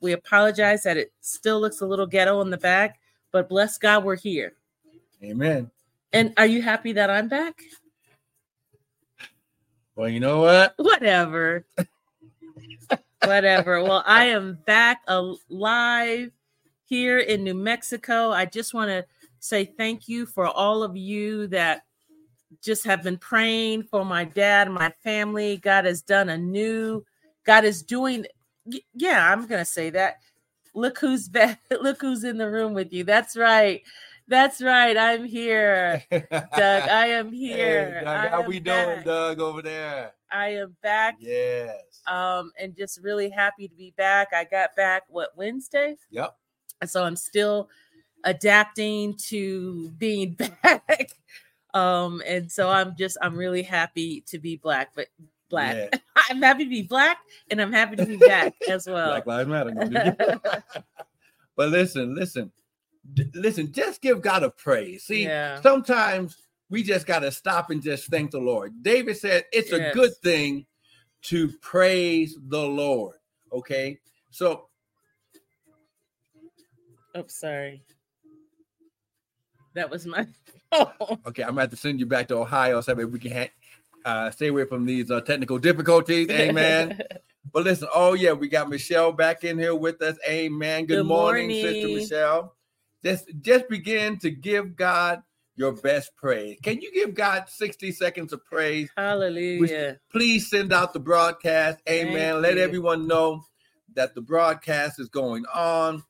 We apologize that it still looks a little ghetto in the back, but bless God, we're here. Amen. And are you happy that I'm back? Well, you know what? Whatever. Whatever. Well, I am back alive here in New Mexico. I just want to say thank you for all of you that just have been praying for my dad my family. God has done a new, God is doing, yeah, I'm to say that. Look who's back. Look who's in the room with you. That's right. That's right. I'm here, Doug. I am here. Hey, Doug, how we back. doing, Doug, over there? I am back. Yes. Um, and just really happy to be back. I got back what Wednesday? Yep. And so I'm still adapting to being back. um, and so I'm just I'm really happy to be black, but black. Yeah. I'm happy to be black and I'm happy to be back as well. Black Lives Matter. but listen, listen, listen, just give God a praise. See, yeah. sometimes we just got to stop and just thank the Lord. David said it's yes. a good thing to praise the Lord. Okay. So, oh, sorry. That was my. okay, I'm gonna have to send you back to Ohio so that we can ha- uh, stay away from these uh, technical difficulties. Amen. but listen, oh yeah, we got Michelle back in here with us. Amen. Good, Good morning, morning, Sister Michelle. Just just begin to give God your best praise. Can you give God 60 seconds of praise? Hallelujah. Please send out the broadcast. Amen. Thank Let you. everyone know that the broadcast is going on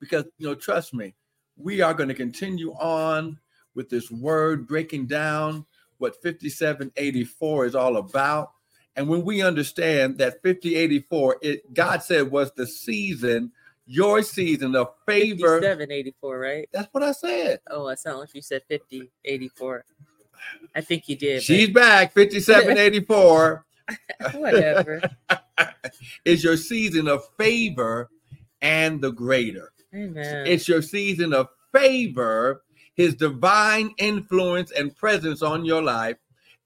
because, you know, trust me, we are going to continue on with this word breaking down what 5784 is all about. And when we understand that 5084, it God said was the season your season of favor. 784, right? That's what I said. Oh, I sound like you said 5084. I think you did. She's but... back, 5784. Whatever. it's your season of favor and the greater. Amen. It's your season of favor, his divine influence and presence on your life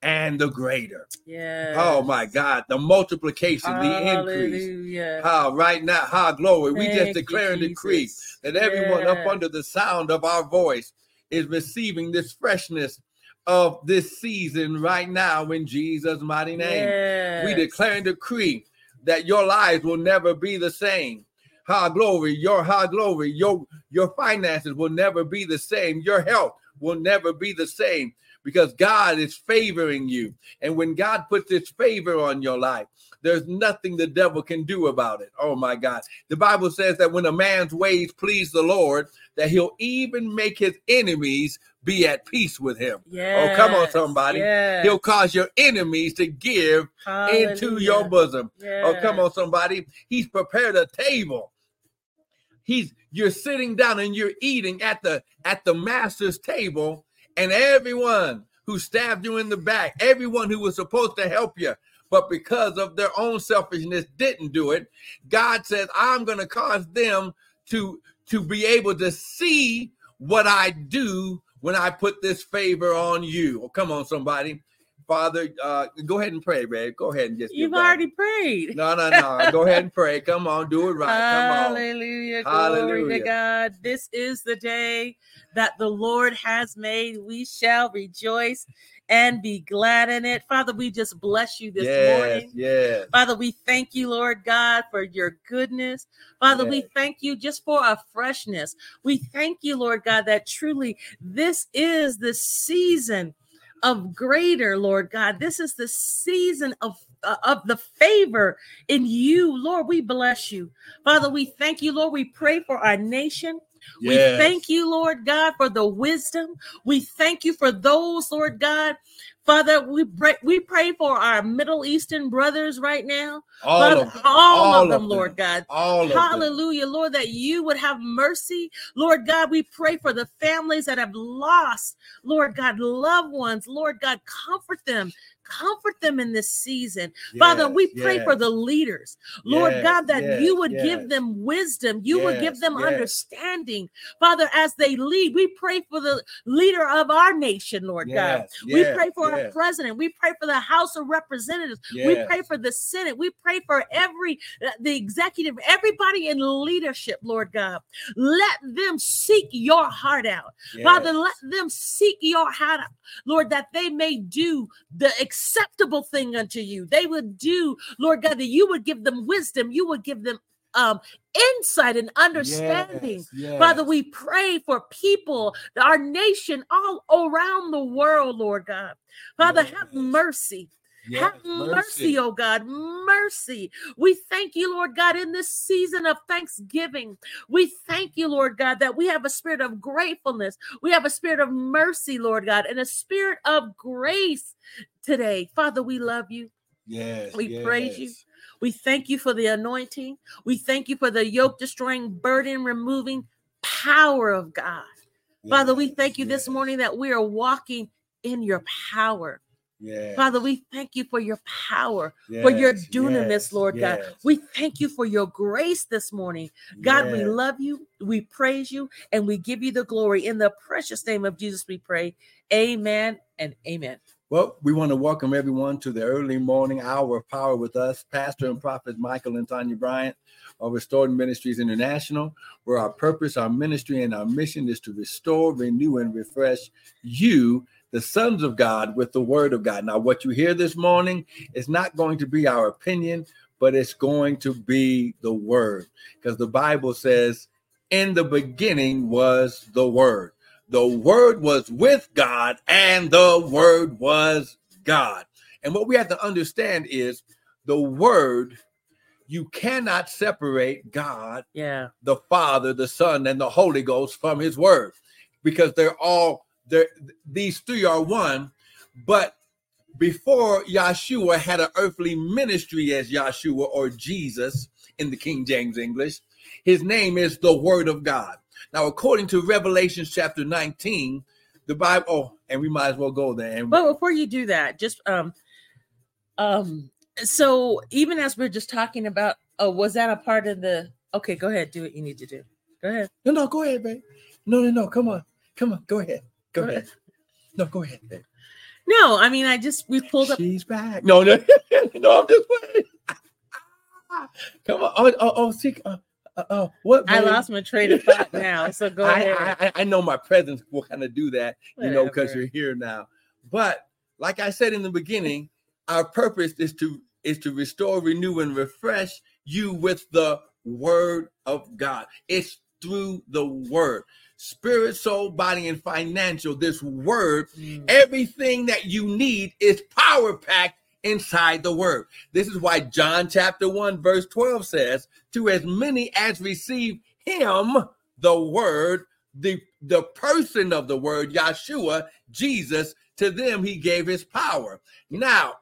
and the greater. Yeah. Oh my God, the multiplication, Hallelujah. the increase. How right now, how glory. Thank we just declare and decree that everyone yeah. up under the sound of our voice is receiving this freshness of this season right now in Jesus' mighty name. Yes. We declare and decree that your lives will never be the same. High glory, your high glory, your your finances will never be the same. Your health will never be the same because God is favoring you. And when God puts his favor on your life, there's nothing the devil can do about it. Oh my God. The Bible says that when a man's ways please the Lord, that he'll even make his enemies be at peace with him. Yes, oh, come on, somebody. Yes. He'll cause your enemies to give Hallelujah. into your bosom. Yes. Oh, come on, somebody. He's prepared a table. He's you're sitting down and you're eating at the at the master's table and everyone who stabbed you in the back, everyone who was supposed to help you, but because of their own selfishness didn't do it, God says, I'm going to cause them to to be able to see what I do when I put this favor on you. Oh, come on, somebody. Father, uh, go ahead and pray, babe. Go ahead and just. You've already prayed. No, no, no. go ahead and pray. Come on, do it right. Come on. Hallelujah. Glory to God. This is the day that the Lord has made. We shall rejoice and be glad in it. Father, we just bless you this yes, morning. Yes. Father, we thank you, Lord God, for your goodness. Father, yes. we thank you just for a freshness. We thank you, Lord God, that truly this is the season of greater, Lord God. This is the season of uh, of the favor in you, Lord. We bless you, Father. We thank you, Lord. We pray for our nation. Yes. We thank you, Lord God, for the wisdom. We thank you for those, Lord God, Father, we pray, we pray for our Middle Eastern brothers right now. All Father, of them. All, all of them, Lord God. All Hallelujah, Lord, that you would have mercy. Lord God, we pray for the families that have lost, Lord God, loved ones. Lord God, comfort them. Comfort them in this season. Yes, Father, we pray yes. for the leaders, Lord yes, God, that you would give them wisdom, you would give them understanding. Father, as they lead, we pray for the leader of our nation, Lord God. we pray for our president. We pray for the House of Representatives. We pray for the Senate. We pray for every uh, the executive, everybody in leadership, Lord God. Let them seek your heart out. Father, let them seek your heart out, Lord, that they may do the acceptable thing unto you. They would do, Lord God, that you would give them wisdom, you would give them um insight and understanding. Yes, yes. Father, we pray for people, our nation, all around the world, Lord God. Father, yes. have mercy. Yes, Have mercy. mercy, oh God, mercy. We thank you, Lord God, in this season of thanksgiving. We thank you, Lord God, that we have a spirit of gratefulness. We have a spirit of mercy, Lord God, and a spirit of grace today. Father, we love you. Yes. We yes. praise you. We thank you for the anointing. We thank you for the yoke destroying, burden removing power of God. Yes. Father, we thank you yes. this morning that we are walking in your power. Yes. Father, we thank you for your power, yes, for your dunamis, yes, Lord God. We thank you for your grace this morning. God, we love you, we praise you, and we give you the glory. In the precious name of Jesus, we pray. Amen and amen. Well, we want to welcome everyone to the early morning hour of power with us, Pastor and Prophet Michael and Tanya Bryant of Restored Ministries International, where our purpose, our ministry, and our mission is to restore, renew, and refresh you, the sons of God, with the word of God. Now, what you hear this morning is not going to be our opinion, but it's going to be the word, because the Bible says, in the beginning was the word the word was with God and the word was God. And what we have to understand is the word you cannot separate God, yeah, the Father, the Son, and the Holy Ghost from His Word, because they're all they these three are one. But before Yeshua had an earthly ministry as Yeshua or Jesus in the King James English, his name is the Word of God. Now, according to Revelation chapter 19, the Bible, oh, and we might as well go there. And but before you do that, just um um so even as we're just talking about oh, was that a part of the okay, go ahead, do what you need to do. Go ahead. No, no, go ahead, babe. No, no, no, come on. Come on, go ahead. Go, go ahead. ahead. No, go ahead, babe. No, I mean I just we pulled up. She's back. No, no, no, I'm just waiting. Come on. Oh, oh, oh see, uh, uh, oh, what? I lost my train of thought now. So go I, ahead. I, I, know my presence will kind of do that, Whatever. you know, because you're here now. But like I said in the beginning, our purpose is to is to restore, renew, and refresh you with the word of God. It's through the word. Spirit, soul, body, and financial. This word, mm. everything that you need is power packed inside the word. This is why John chapter 1, verse 12 says, To as many as receive him, the word, the, the person of the word, Yeshua, Jesus, to them he gave his power. Now,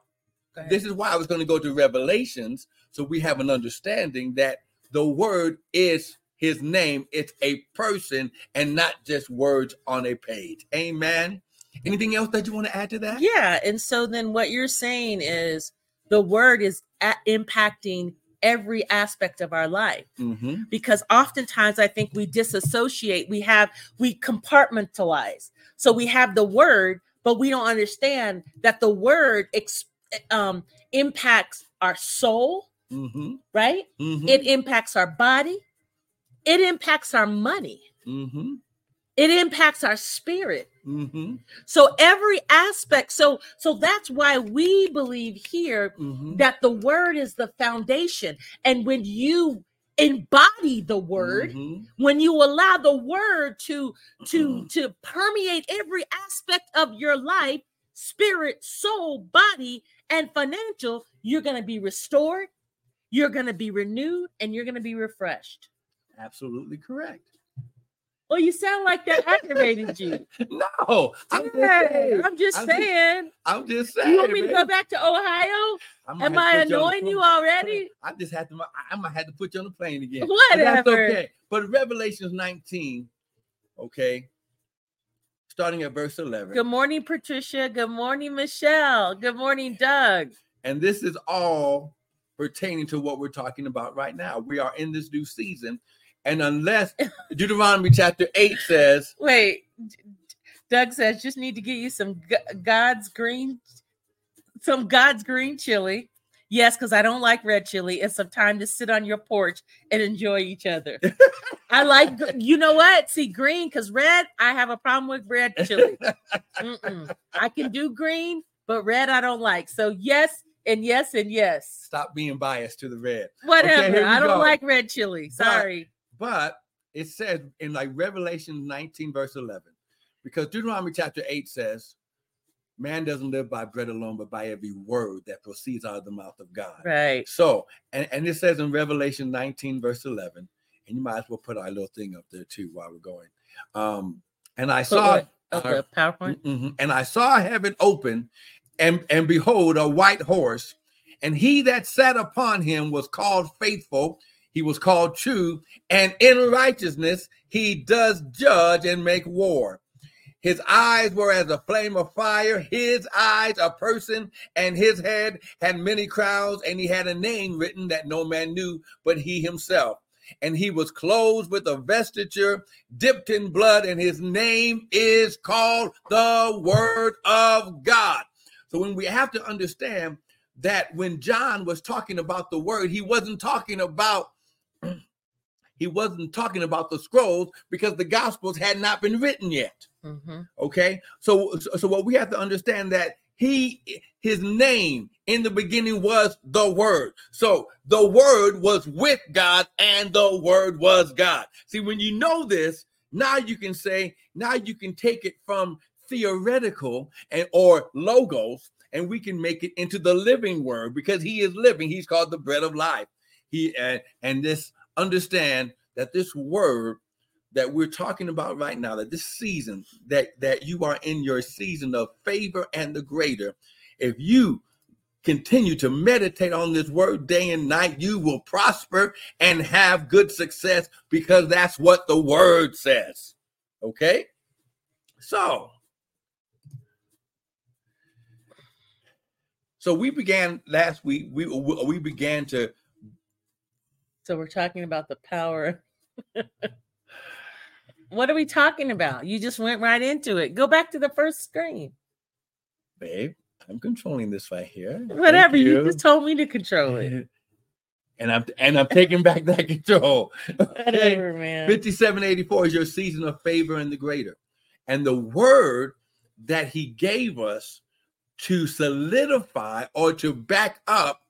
this is why I was going to go to Revelations, so we have an understanding that the word is his name. It's a person and not just words on a page. Amen. Anything else that you want to add to that? Yeah. And so then what you're saying is the word is impacting every aspect of our life mm-hmm. because oftentimes i think we disassociate we have we compartmentalize so we have the word but we don't understand that the word ex- um, impacts our soul mm-hmm. right mm-hmm. it impacts our body it impacts our money mm-hmm. It impacts our spirit Mm-hmm. So every aspect, so so that's why we believe here mm-hmm. that the word is the foundation, and when you embody the word, mm-hmm. when you allow the word to to mm-hmm. to permeate every aspect of your life, spirit, soul, body, and financial, you're going to be restored, you're going to be renewed, and you're going to be refreshed. Absolutely correct. Well, you sound like that aggravated you. no, I'm just saying. I'm just I'm saying. Just, I'm just saying. You want me man. to go back to Ohio? Am I annoying you, you already? I just had to. I might have to put you on the plane again. Whatever. But that's okay. But Revelations 19, okay, starting at verse 11. Good morning, Patricia. Good morning, Michelle. Good morning, Doug. And this is all pertaining to what we're talking about right now. We are in this new season. And unless Deuteronomy chapter 8 says, Wait, Doug says, just need to get you some God's green, some God's green chili. Yes, because I don't like red chili and some time to sit on your porch and enjoy each other. I like, you know what? See, green, because red, I have a problem with red chili. Mm-mm. I can do green, but red I don't like. So, yes, and yes, and yes. Stop being biased to the red. Whatever. Okay, I don't go. like red chili. Sorry. But, it says in like Revelation 19, verse 11, because Deuteronomy chapter 8 says, man doesn't live by bread alone, but by every word that proceeds out of the mouth of God. Right. So, and, and it says in Revelation 19, verse 11, and you might as well put our little thing up there too while we're going. Um, and I saw okay, uh, PowerPoint. Mm-hmm, and I saw heaven open, and and behold, a white horse, and he that sat upon him was called faithful. He was called true, and in righteousness he does judge and make war. His eyes were as a flame of fire, his eyes a person, and his head had many crowns, and he had a name written that no man knew but he himself. And he was clothed with a vestiture dipped in blood, and his name is called the Word of God. So when we have to understand that when John was talking about the word, he wasn't talking about he wasn't talking about the scrolls because the gospels had not been written yet. Mm-hmm. Okay, so so what we have to understand that he his name in the beginning was the word. So the word was with god and the word was god. See when you know this now you can say now you can take it from theoretical and or logos and we can make it into the living word because he is living. He's called the bread of life he and and this understand that this word that we're talking about right now that this season that that you are in your season of favor and the greater. If you continue to meditate on this word day and night you will prosper and have good success because that's what the word says. Okay? So so we began last week we we began to so we're talking about the power What are we talking about? You just went right into it. Go back to the first screen. Babe, I'm controlling this right here. Whatever you. you. just told me to control it. And I'm and I'm taking back that control. Whatever, man. 5784 is your season of favor and the greater. And the word that he gave us to solidify or to back up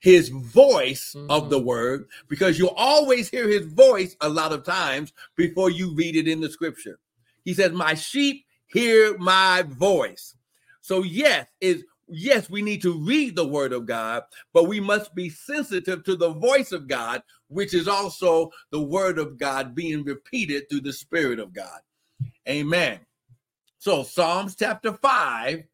his voice mm-hmm. of the word because you'll always hear his voice a lot of times before you read it in the scripture. He says, My sheep hear my voice. So, yes, is yes, we need to read the word of God, but we must be sensitive to the voice of God, which is also the word of God being repeated through the spirit of God. Amen. So, Psalms chapter 5,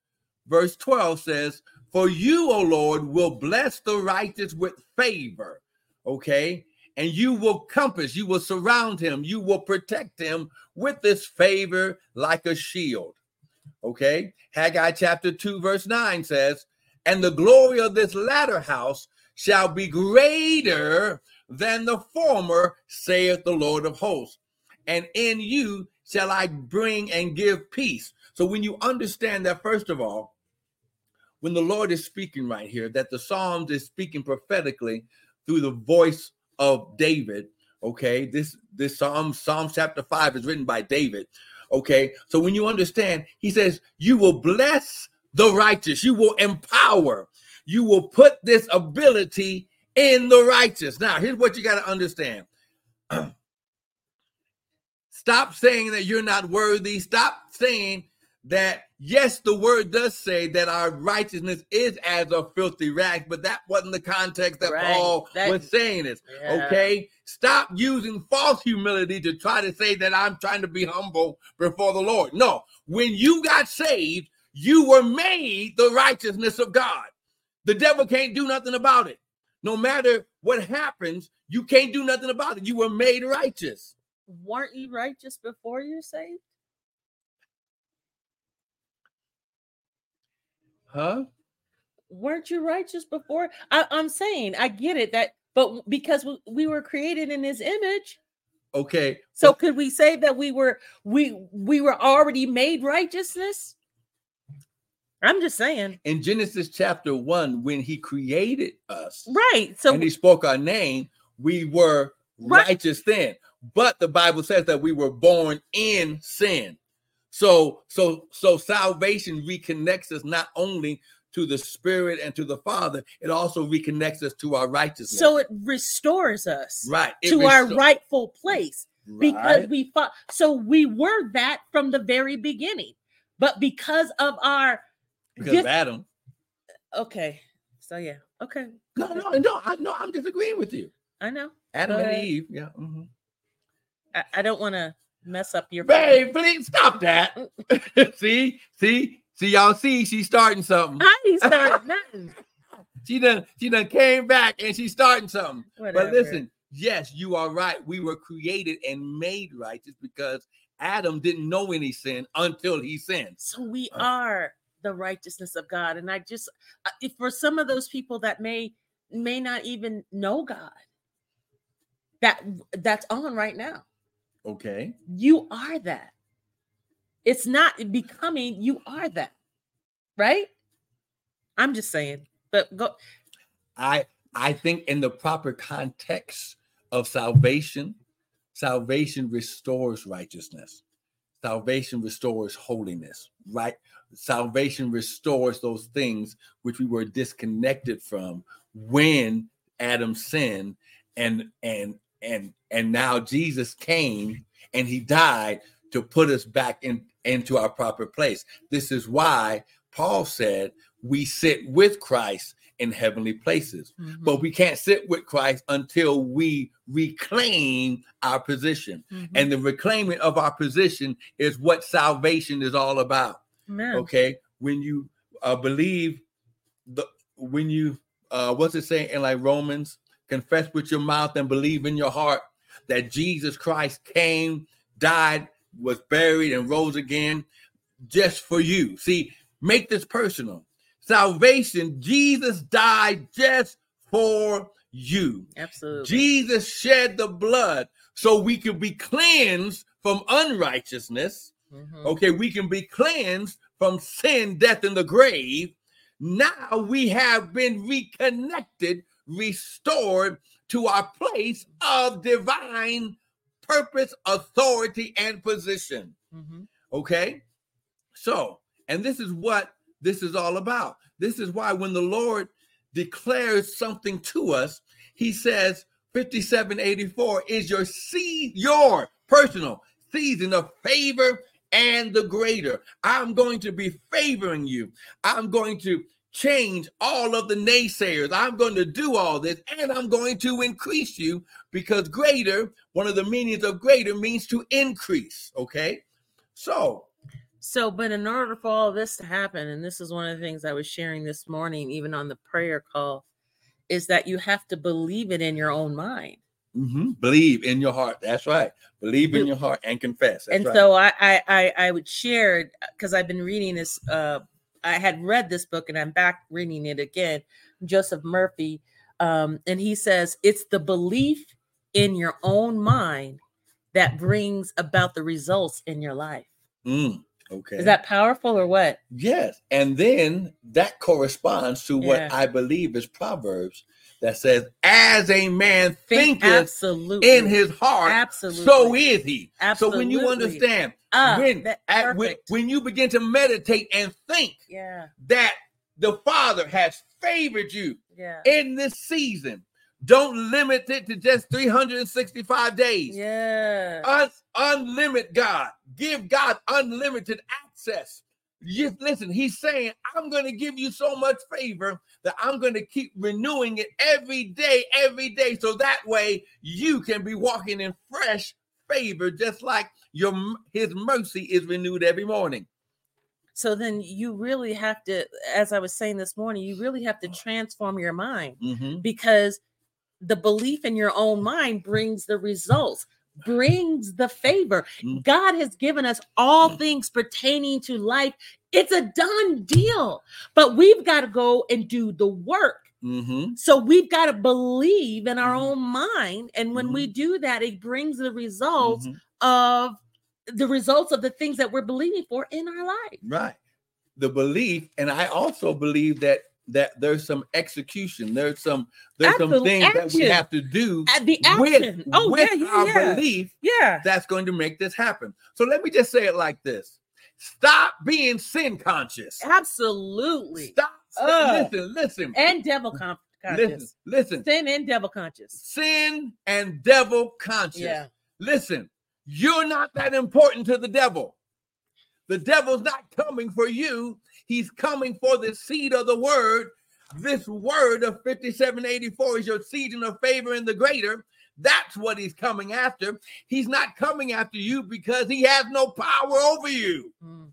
verse 12 says, for you, O Lord, will bless the righteous with favor. Okay. And you will compass, you will surround him, you will protect him with this favor like a shield. Okay. Haggai chapter 2, verse 9 says, And the glory of this latter house shall be greater than the former, saith the Lord of hosts. And in you shall I bring and give peace. So when you understand that, first of all, when the Lord is speaking right here, that the Psalms is speaking prophetically through the voice of David. Okay, this this Psalm Psalm chapter five is written by David. Okay, so when you understand, he says, "You will bless the righteous. You will empower. You will put this ability in the righteous." Now, here's what you got to understand. Stop saying that you're not worthy. Stop saying that yes, the word does say that our righteousness is as a filthy rag, but that wasn't the context that right. Paul that, was saying it. Yeah. Okay, stop using false humility to try to say that I'm trying to be humble before the Lord. No, when you got saved, you were made the righteousness of God. The devil can't do nothing about it. No matter what happens, you can't do nothing about it. You were made righteous. Weren't you righteous before you're saved? Huh? Weren't you righteous before? I, am saying I get it that, but because we, we were created in His image. Okay. So could we say that we were we we were already made righteousness? I'm just saying. In Genesis chapter one, when he created us, right? So and he spoke our name, we were right. righteous then. But the Bible says that we were born in sin. So, so, so salvation reconnects us not only to the Spirit and to the Father, it also reconnects us to our righteousness. So it restores us right to our rightful place right. because we fought. So we were that from the very beginning, but because of our because of Adam. Okay. So yeah. Okay. No, no, no. I no. I'm disagreeing with you. I know. Adam and Eve. Yeah. Mm-hmm. I, I, don't want to mess up your. Babe, please stop that. see, see, see, y'all see, she's starting something. I ain't starting nothing. she done, she done came back and she's starting something. Whatever. But listen, yes, you are right. We were created and made righteous because Adam didn't know any sin until he sinned. So we uh, are the righteousness of God. And I just, if for some of those people that may may not even know God, that that's on right now. Okay. You are that. It's not becoming, you are that. Right? I'm just saying. But go I I think in the proper context of salvation, salvation restores righteousness. Salvation restores holiness, right? Salvation restores those things which we were disconnected from when Adam sinned and and and and now Jesus came and he died to put us back in into our proper place. This is why Paul said we sit with Christ in heavenly places. Mm-hmm. But we can't sit with Christ until we reclaim our position. Mm-hmm. And the reclaiming of our position is what salvation is all about. Amen. Okay? When you uh, believe the when you uh what's it saying in like Romans confess with your mouth and believe in your heart that Jesus Christ came, died, was buried, and rose again just for you. See, make this personal. Salvation, Jesus died just for you. Absolutely. Jesus shed the blood so we could be cleansed from unrighteousness. Mm-hmm. Okay, we can be cleansed from sin, death, and the grave. Now we have been reconnected restored to our place of divine purpose, authority, and position. Mm-hmm. Okay. So, and this is what this is all about. This is why when the Lord declares something to us, he says, 5784 is your seed, your personal season of favor and the greater. I'm going to be favoring you. I'm going to change all of the naysayers. I'm going to do all this and I'm going to increase you because greater, one of the meanings of greater means to increase. Okay. So, so, but in order for all this to happen, and this is one of the things I was sharing this morning, even on the prayer call, is that you have to believe it in your own mind. Mm-hmm. Believe in your heart. That's right. Believe in your heart and confess. That's and right. so I, I, I would share because I've been reading this uh, I had read this book and I'm back reading it again, Joseph Murphy. Um, and he says it's the belief in your own mind that brings about the results in your life. Mm, okay. Is that powerful or what? Yes. And then that corresponds to what yeah. I believe is Proverbs that says, as a man Think thinketh absolutely. in his heart, absolutely. so is he. Absolutely. So when you understand, uh, when, at, when, when you begin to meditate and think yeah. that the Father has favored you yeah. in this season, don't limit it to just 365 days. Yeah. Un- unlimit God. Give God unlimited access just listen, he's saying, I'm going to give you so much favor that I'm going to keep renewing it every day, every day. So that way you can be walking in fresh favor, just like your his mercy is renewed every morning. So then you really have to, as I was saying this morning, you really have to transform your mind mm-hmm. because the belief in your own mind brings the results. Brings the favor. Mm-hmm. God has given us all mm-hmm. things pertaining to life. It's a done deal, but we've got to go and do the work. Mm-hmm. So we've got to believe in our mm-hmm. own mind. And when we mm-hmm. do that, it brings the results mm-hmm. of the results of the things that we're believing for in our life. Right. The belief. And I also believe that that there's some execution. There's some there's Absolute some things action. that we have to do At the action. With, oh, with yeah, yeah, our yeah. belief. Yeah, that's going to make this happen. So let me just say it like this: Stop being sin conscious. Absolutely. Stop. Uh, listen, listen. And devil conscious. Listen, listen. Sin and devil conscious. Sin and devil conscious. Yeah. Listen, you're not that important to the devil. The devil's not coming for you. He's coming for the seed of the word. This word of 5784 is your seed of favor in the greater. That's what he's coming after. He's not coming after you because he has no power over you. Mm.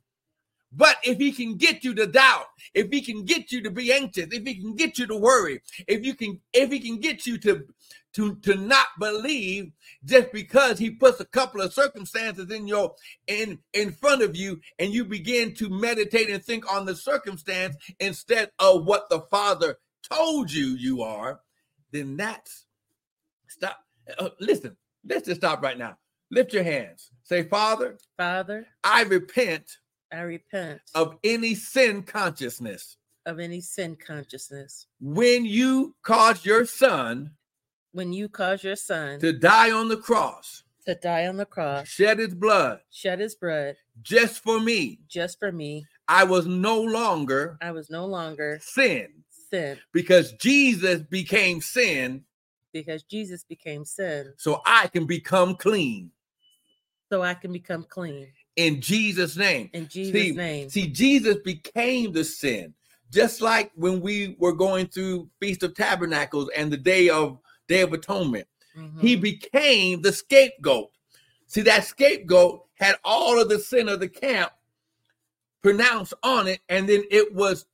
But if he can get you to doubt, if he can get you to be anxious, if he can get you to worry, if you can, if he can get you to to to not believe just because he puts a couple of circumstances in your in in front of you and you begin to meditate and think on the circumstance instead of what the father told you you are then that's stop uh, listen let's just stop right now. Lift your hands. Say father father i repent i repent of any sin consciousness of any sin consciousness when you caused your son when you caused your son to die on the cross, to die on the cross, shed his blood, shed his blood just for me, just for me. I was no longer I was no longer sin. Sin. Because Jesus became sin. Because Jesus became sin. So I can become clean. So I can become clean. In Jesus' name. In Jesus' see, name. See, Jesus became the sin. Just like when we were going through Feast of Tabernacles and the day of Day of Atonement. Mm-hmm. He became the scapegoat. See, that scapegoat had all of the sin of the camp pronounced on it, and then it was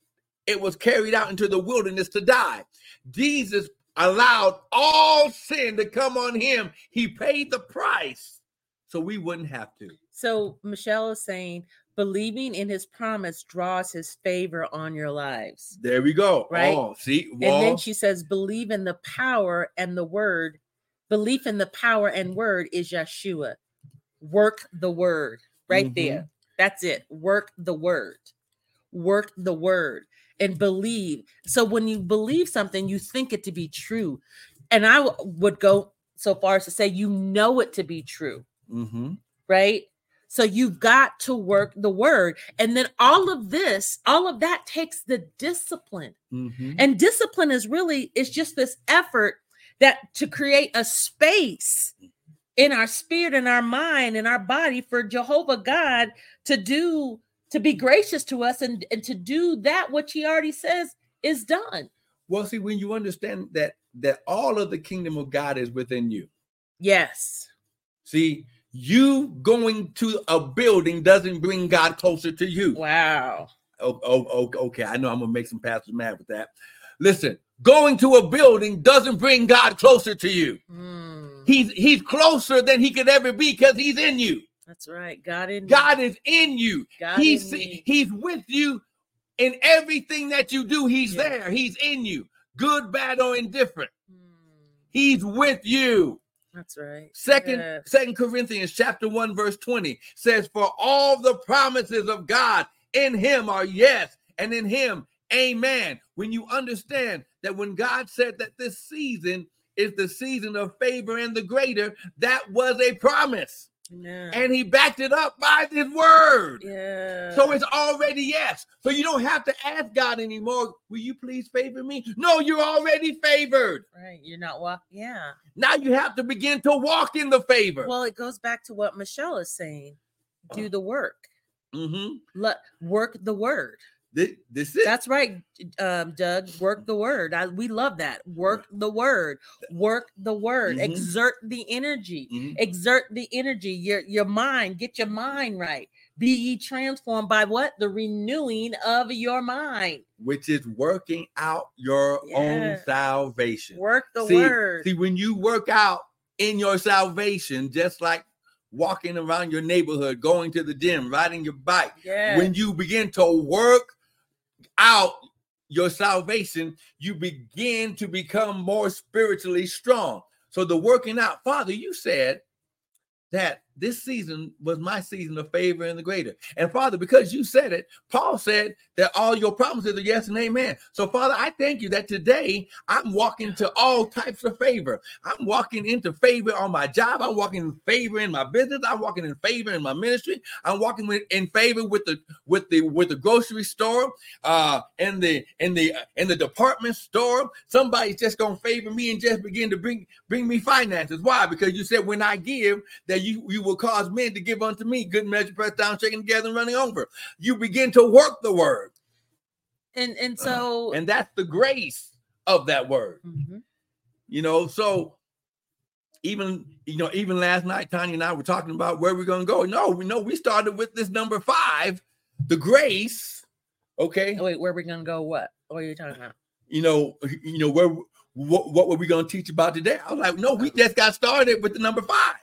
it was carried out into the wilderness to die. Jesus allowed all sin to come on him. He paid the price so we wouldn't have to. So Michelle is saying believing in his promise draws his favor on your lives. There we go. Right. Oh, see, and then she says, believe in the power and the word. Belief in the power and word is Yeshua. Work the word right mm-hmm. there. That's it. Work the word. Work the word and believe. So when you believe something, you think it to be true. And I w- would go so far as to say, you know it to be true. Mm-hmm. Right so you've got to work the word. And then all of this, all of that takes the discipline. Mm-hmm. And discipline is really, it's just this effort that to create a space in our spirit in our mind in our body for Jehovah God to do, to be gracious to us and, and to do that which he already says is done. Well, see, when you understand that that all of the kingdom of God is within you. Yes. See, you going to a building doesn't bring God closer to you. Wow. Oh, oh, okay. I know I'm gonna make some pastors mad with that. Listen, going to a building doesn't bring God closer to you. Mm. He's he's closer than he could ever be because he's in you. That's right. God in God me. is in you. God he's in he's with you in everything that you do. He's yeah. there. He's in you. Good, bad, or indifferent. Mm. He's with you. That's right. Second, yeah. Second Corinthians chapter 1, verse 20 says, For all the promises of God in him are yes, and in him, amen. When you understand that when God said that this season is the season of favor and the greater, that was a promise. Yeah. And he backed it up by his word. Yeah. So it's already yes. So you don't have to ask God anymore, will you please favor me? No, you're already favored. Right. You're not walking. Yeah. Now you have to begin to walk in the favor. Well, it goes back to what Michelle is saying. Do the work. Mm-hmm. Let work the word. This, this is that's right, um, Doug. Work the word. I, we love that. Work the word. Work the word. Mm-hmm. Exert the energy. Mm-hmm. Exert the energy. Your your mind. Get your mind right. Be ye transformed by what? The renewing of your mind, which is working out your own salvation. Work the see, word. See, when you work out in your salvation, just like walking around your neighborhood, going to the gym, riding your bike. Yeah. When you begin to work out your salvation, you begin to become more spiritually strong. So the working out, Father, you said that this season was my season of favor and the greater. And Father, because you said it, Paul said that all your promises are yes and amen. So, Father, I thank you that today I'm walking to all types of favor. I'm walking into favor on my job. I'm walking in favor in my business. I'm walking in favor in my ministry. I'm walking with, in favor with the with the with the grocery store, uh, in the in the in the department store. Somebody's just gonna favor me and just begin to bring bring me finances. Why? Because you said when I give, that you you will cause men to give unto me good measure, pressed down, shaken together, and running over. You begin to work the word. And and so uh, and that's the grace of that word. Mm-hmm. You know, so even you know, even last night, Tanya and I were talking about where we're gonna go. No, we know we started with this number five, the grace. Okay. Oh, wait, where are we gonna go? What? What are you talking about? You know, you know, where what, what were we gonna teach about today? I was like, no, we just got started with the number five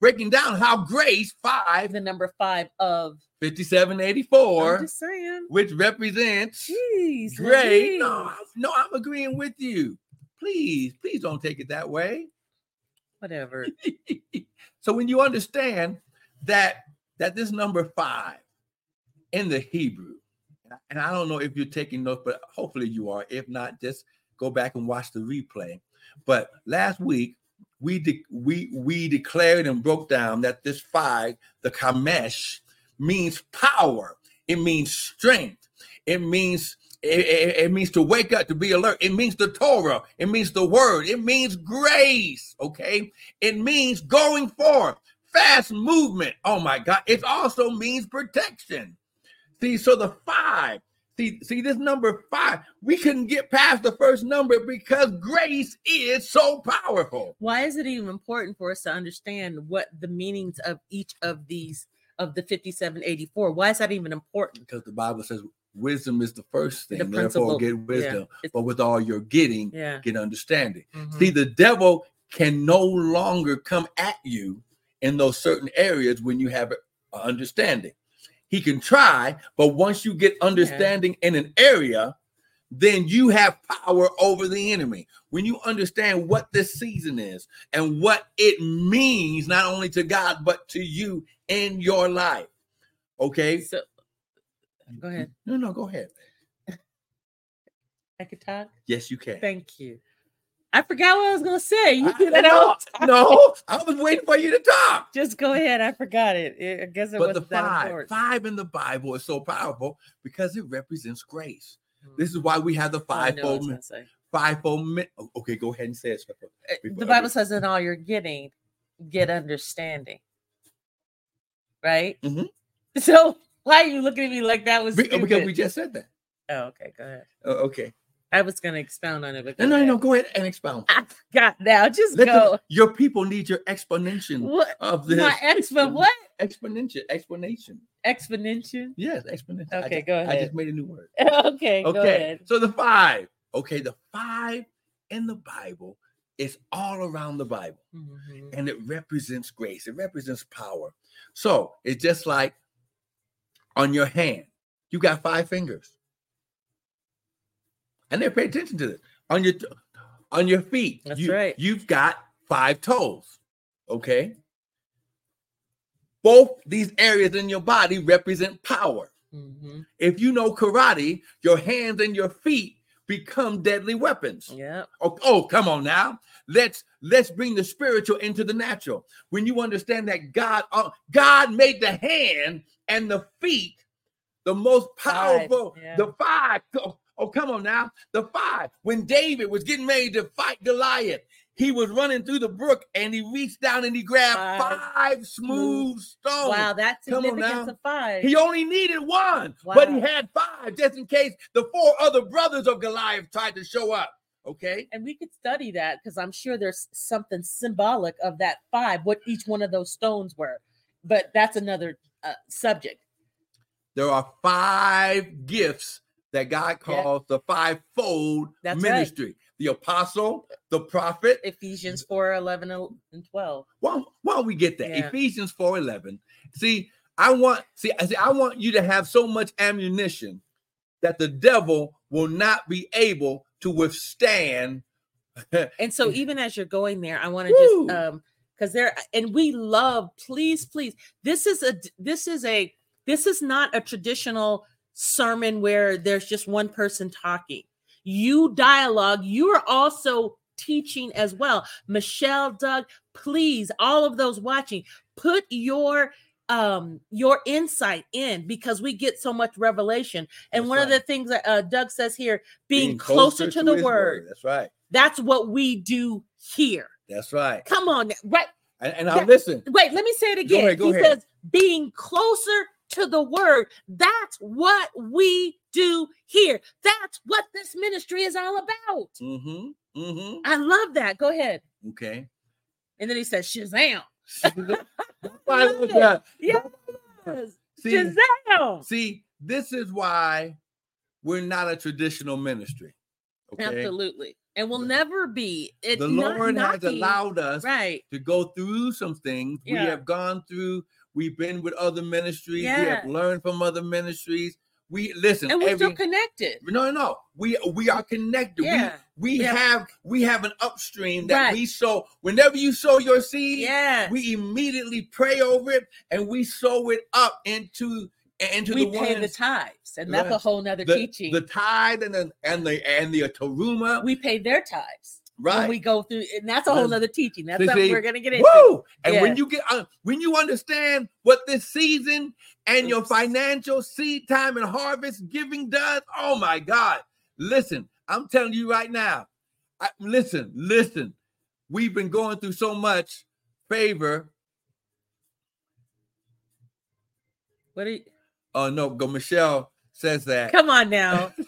breaking down how grace five, the number five of 5784, I'm just saying, which represents Jeez, grace. No, no, I'm agreeing with you. Please, please don't take it that way. Whatever. so when you understand that that this number five in the Hebrew, and I don't know if you're taking notes, but hopefully you are. If not, just go back and watch the replay. But last week we de- we we declared and broke down that this five, the chamesh, means power. It means strength. It means it, it, it, means to wake up, to be alert. It means the Torah. It means the word. It means grace. Okay. It means going forth, fast movement. Oh my God. It also means protection. See, so the five See, see this number five. We couldn't get past the first number because grace is so powerful. Why is it even important for us to understand what the meanings of each of these of the 5784? Why is that even important? Because the Bible says wisdom is the first thing. The Therefore, get wisdom. Yeah. But with all you're getting, yeah. get understanding. Mm-hmm. See, the devil can no longer come at you in those certain areas when you have understanding. He can try, but once you get understanding yeah. in an area, then you have power over the enemy. When you understand what this season is and what it means, not only to God, but to you in your life. Okay. So go ahead. No, no, go ahead. I could talk. Yes, you can. Thank you. I forgot what I was gonna say. You do that all No, I was waiting for you to talk. Just go ahead. I forgot it. I guess it wasn't the five, that Five in the Bible is so powerful because it represents grace. Mm-hmm. This is why we have the fivefold. Oh, fivefold. Okay, go ahead and say it. Uh, the Bible says, "In all you're getting, get understanding." Right. Mm-hmm. So why are you looking at me like that was stupid? because we just said that. Oh, okay. Go ahead. Uh, okay. I was going to expound on it. But no, no, no, go ahead and expound. I forgot now. Just Let go. The, your people need your explanation what? of this. My expo what? Exponential explanation. Exponential. Yes, exponential. Okay, just, go ahead. I just made a new word. okay, okay. So the five. Okay, the five in the Bible is all around the Bible, mm-hmm. and it represents grace. It represents power. So it's just like on your hand, you got five fingers and they pay attention to this on your on your feet. That's you, right. You've got five toes. Okay. Both these areas in your body represent power. Mm-hmm. If you know karate, your hands and your feet become deadly weapons. Yeah. Oh, oh, come on now. Let's let's bring the spiritual into the natural. When you understand that God, uh, God made the hand and the feet the most powerful, five. Yeah. the five. Oh, come on now. The five. When David was getting ready to fight Goliath, he was running through the brook and he reached down and he grabbed five, five smooth stones. Wow, that's significance of five. He only needed one, wow. but he had five just in case the four other brothers of Goliath tried to show up. Okay. And we could study that because I'm sure there's something symbolic of that five, what each one of those stones were. But that's another uh, subject. There are five gifts that God calls yeah. the fivefold That's ministry. Right. the apostle, the prophet. Ephesians 4 11 and 12. Why, why we get that? Yeah. Ephesians 4 11. See, I want see, I see, I want you to have so much ammunition that the devil will not be able to withstand. and so even as you're going there, I want to just um because there and we love, please, please. This is a this is a this is not a traditional sermon where there's just one person talking. You dialogue, you are also teaching as well. Michelle, Doug, please, all of those watching, put your um your insight in because we get so much revelation. And that's one right. of the things that uh, doug says here being, being closer, closer, to, to the word, word, that's right. That's what we do here. That's right. Come on right. And, and i'll listen. Wait let me say it again go ahead, go he ahead. says being closer to the word. That's what we do here. That's what this ministry is all about. Mm-hmm. Mm-hmm. I love that. Go ahead. Okay. And then he says, Shazam. I love that. Yes. See, Shazam. See, this is why we're not a traditional ministry. Okay? Absolutely. And will never be. It's the Lord has allowed us right. to go through some things. Yeah. We have gone through We've been with other ministries. Yeah. We have learned from other ministries. We listen, and we're every, still connected. No, no, we we are connected. Yeah. We we yeah. have we have an upstream that right. we sow. Whenever you sow your seed, yeah, we immediately pray over it and we sow it up into into we the pay ones, the tithes, and that's a whole nother the, teaching. The tithe and the and the and the teruma. We pay their tithes right. when we go through and that's a whole other teaching. That's see, something we're gonna get into. Woo! and yeah. when you get uh, when you understand what this season and Oops. your financial seed time and harvest giving does oh my god. Listen i'm telling you right now. I, listen listen. We've been going through so much favor. What are you oh no go michelle says that. Come on now.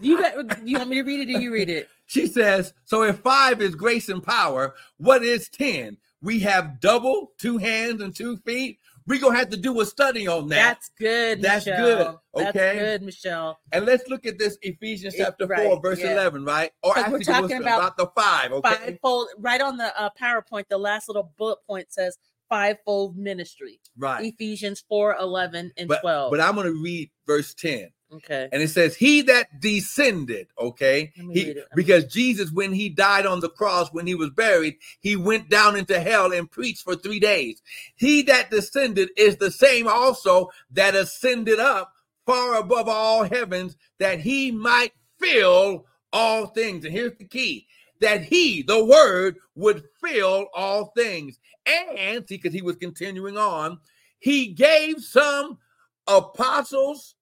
You got, you want me to read it? Or you read it she says, So if five is grace and power, what is 10? We have double, two hands and two feet. We're gonna have to do a study on that. That's good. That's Michelle. good. Okay. That's good, Michelle. And let's look at this Ephesians chapter it, right, 4, verse yeah. 11, right? Or actually, we're talking about, about, the five. Okay. Fivefold, right on the uh, PowerPoint, the last little bullet point says fivefold ministry. Right. Ephesians 4, 11, and but, 12. But I'm gonna read verse 10. Okay. And it says, He that descended, okay, he, because Jesus, when he died on the cross, when he was buried, he went down into hell and preached for three days. He that descended is the same also that ascended up far above all heavens, that he might fill all things. And here's the key that he, the word, would fill all things. And see, because he was continuing on, he gave some apostles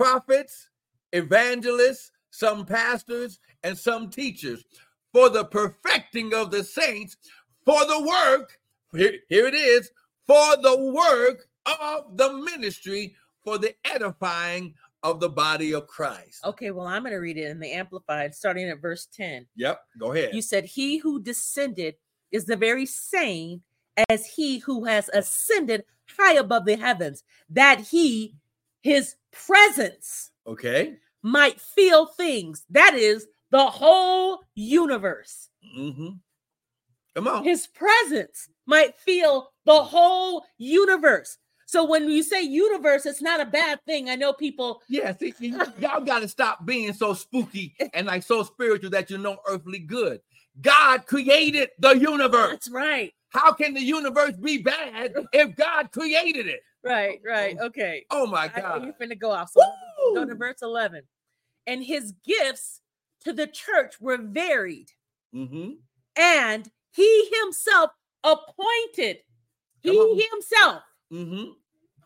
prophets, evangelists, some pastors, and some teachers for the perfecting of the saints, for the work, here, here it is, for the work of the ministry, for the edifying of the body of Christ. Okay, well, I'm going to read it in the Amplified, starting at verse 10. Yep, go ahead. You said, He who descended is the very same as he who has ascended high above the heavens, that he his presence okay. might feel things. That is the whole universe. Mm-hmm. come on. His presence might feel the whole universe. So when you say universe it's not a bad thing. I know people yeah see, y'all got to stop being so spooky and like so spiritual that you know earthly good. God created the universe. That's right. How can the universe be bad if god created it right, right. Okay. Oh my God. I, you're finna go off. So go to verse 11. And his gifts to the church were varied. Mm-hmm. And he himself appointed, he himself mm-hmm.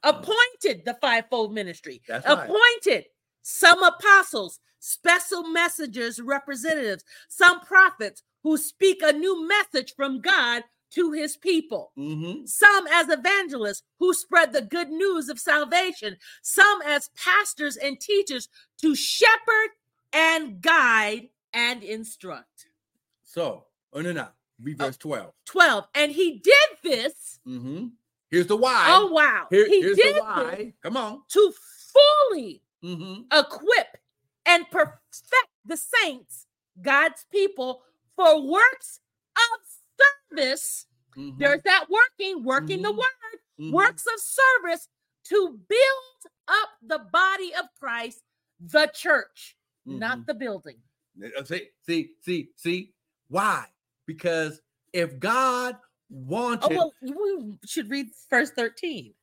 appointed the fivefold ministry, That's appointed right. some apostles, special messengers, representatives, some prophets who speak a new message from God to his people. Mm-hmm. Some as evangelists who spread the good news of salvation, some as pastors and teachers to shepherd and guide and instruct. So, oh no, no, read verse 12. 12. And he did this. Mm-hmm. Here's the why. Oh, wow. Here, he here's did the why. Come on. To fully mm-hmm. equip and perfect the saints God's people for works of service. Mm-hmm. There's that working, working mm-hmm. the word, mm-hmm. works of service to build up the body of Christ, the church, not mm-hmm. the building. Uh, see, see, see, see. Why? Because if God wanted. Oh, well, we should read verse 13.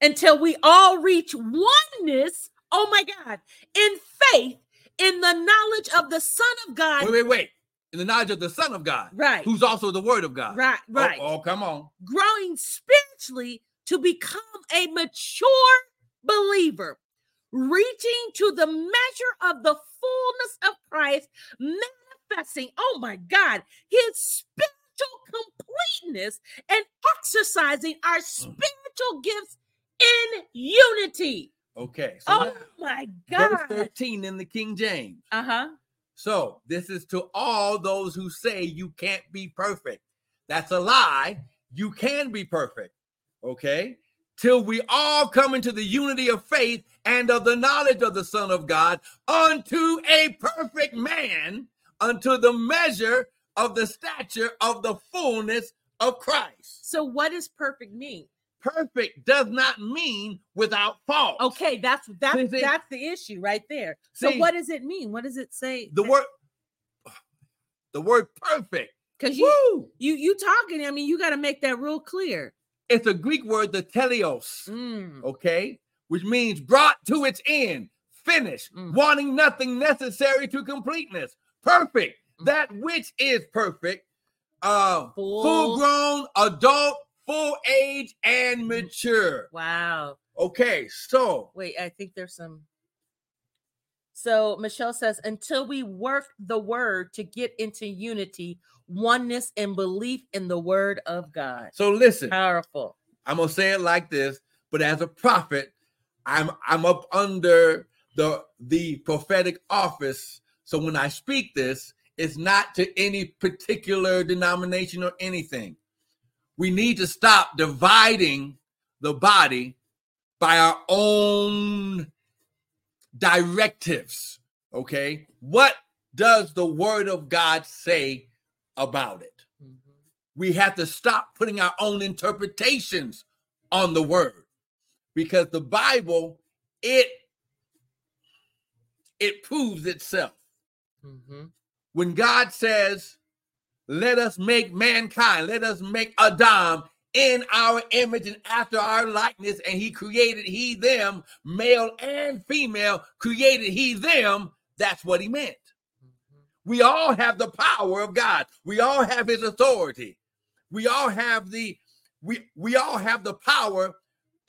Until we all reach oneness, oh my God, in faith, in the knowledge of the Son of God. Wait, wait, wait. In the knowledge of the Son of God. Right. Who's also the Word of God. Right, oh, right. Oh, oh come on. Growing spiritually to become a mature believer, reaching to the measure of the fullness of Christ, manifesting, oh my God, his spiritual completeness and exercising our mm. spiritual gifts in unity. Okay. So oh my God. Verse 13 in the King James. Uh huh. So this is to all those who say you can't be perfect. That's a lie. You can be perfect. Okay. Till we all come into the unity of faith and of the knowledge of the Son of God unto a perfect man, unto the measure of the stature of the fullness of Christ. So, what does perfect mean? Perfect does not mean without fault. Okay, that's that's see, that's the issue right there. So, see, what does it mean? What does it say? The word, the word perfect. Because you you you talking. I mean, you got to make that real clear. It's a Greek word, the teleios. Mm. Okay, which means brought to its end, finished, mm. wanting nothing necessary to completeness, perfect that which is perfect, uh, full grown, adult, full age, and mm-hmm. mature. Wow. Okay, so wait, I think there's some. So Michelle says, until we work the word to get into unity, oneness, and belief in the word of God. So listen, powerful. I'm gonna say it like this, but as a prophet, I'm I'm up under the the prophetic office. So when I speak this, it's not to any particular denomination or anything. We need to stop dividing the body by our own directives. Okay. What does the word of God say about it? Mm-hmm. We have to stop putting our own interpretations on the word because the Bible, it it proves itself. Mm-hmm when God says, let us make mankind, let us make Adam in our image and after our likeness, and he created he them, male and female, created he them, that's what he meant. We all have the power of God. We all have his authority. We all have the we we all have the power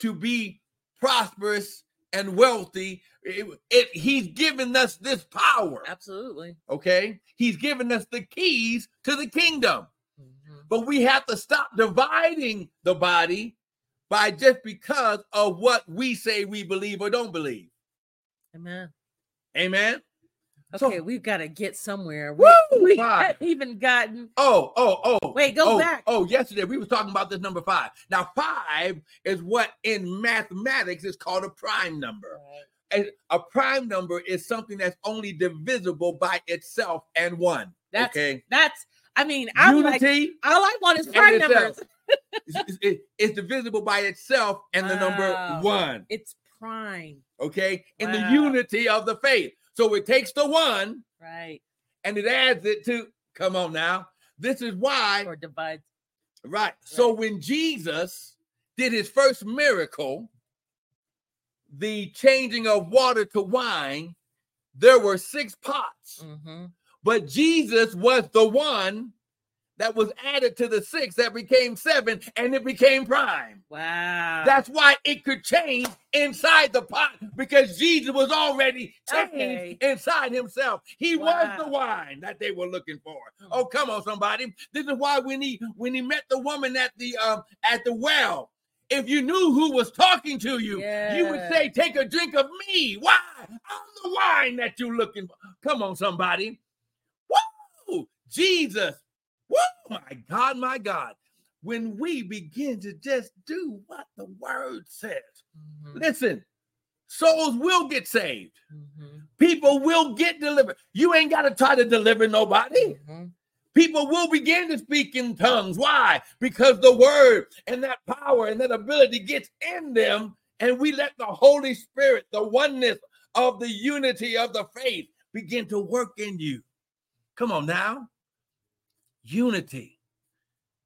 to be prosperous and wealthy it, it, he's given us this power. Absolutely. Okay. He's given us the keys to the kingdom. Mm-hmm. But we have to stop dividing the body by just because of what we say we believe or don't believe. Amen. Amen. Okay, so, we've got to get somewhere. Woo, we, haven't even gotten. Oh, oh, oh. Wait, go oh, back. Oh, yesterday we were talking about this number five. Now, five is what in mathematics is called a prime number. Right a, a prime number is something that's only divisible by itself and one. That's, okay. That's I mean, I like all I want is prime numbers. it's, it's, it's, divisible by itself and wow. the number one. It's prime. Okay. In wow. the unity of the faith. So it takes the one. Right. And it adds it to come on now. This is why or divides. Right. right. So when Jesus did his first miracle, the changing of water to wine, there were six pots. Mm-hmm. But Jesus was the one that was added to the six that became seven and it became prime. Wow. That's why it could change inside the pot because Jesus was already changed okay. inside himself. He wow. was the wine that they were looking for. Hmm. Oh, come on, somebody. This is why when he when he met the woman at the um at the well, if you knew who was talking to you, yeah. you would say, Take a drink of me. Why? I'm the wine that you're looking for. Come on, somebody. Woo! Jesus. My God, my God. When we begin to just do what the word says, mm-hmm. listen, souls will get saved. Mm-hmm. People will get delivered. You ain't got to try to deliver nobody. Mm-hmm. People will begin to speak in tongues. Why? Because the word and that power and that ability gets in them, and we let the Holy Spirit, the oneness of the unity of the faith, begin to work in you. Come on now. Unity.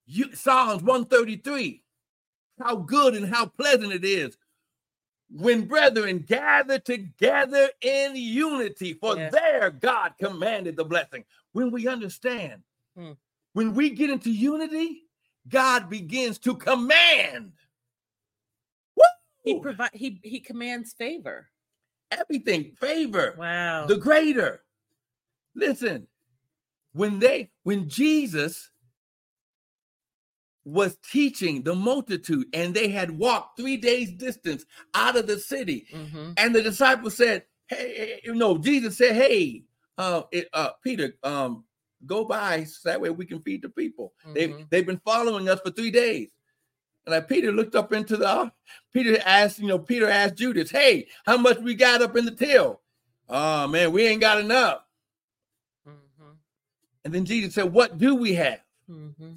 You, Psalms 133. How good and how pleasant it is when brethren gather together in unity, for yeah. there God commanded the blessing. When we understand Hmm. When we get into unity, God begins to command. Woo! He provide he he commands favor. Everything, favor. Wow. The greater. Listen, when they when Jesus was teaching the multitude and they had walked three days distance out of the city mm-hmm. and the disciples said hey you know jesus said hey uh, it, uh peter um go by so that way we can feed the people. Mm-hmm. They've they've been following us for three days. And like Peter looked up into the Peter asked, you know, Peter asked Judas, hey, how much we got up in the till? Oh man, we ain't got enough. And then Jesus said, What do we have? Mm-hmm.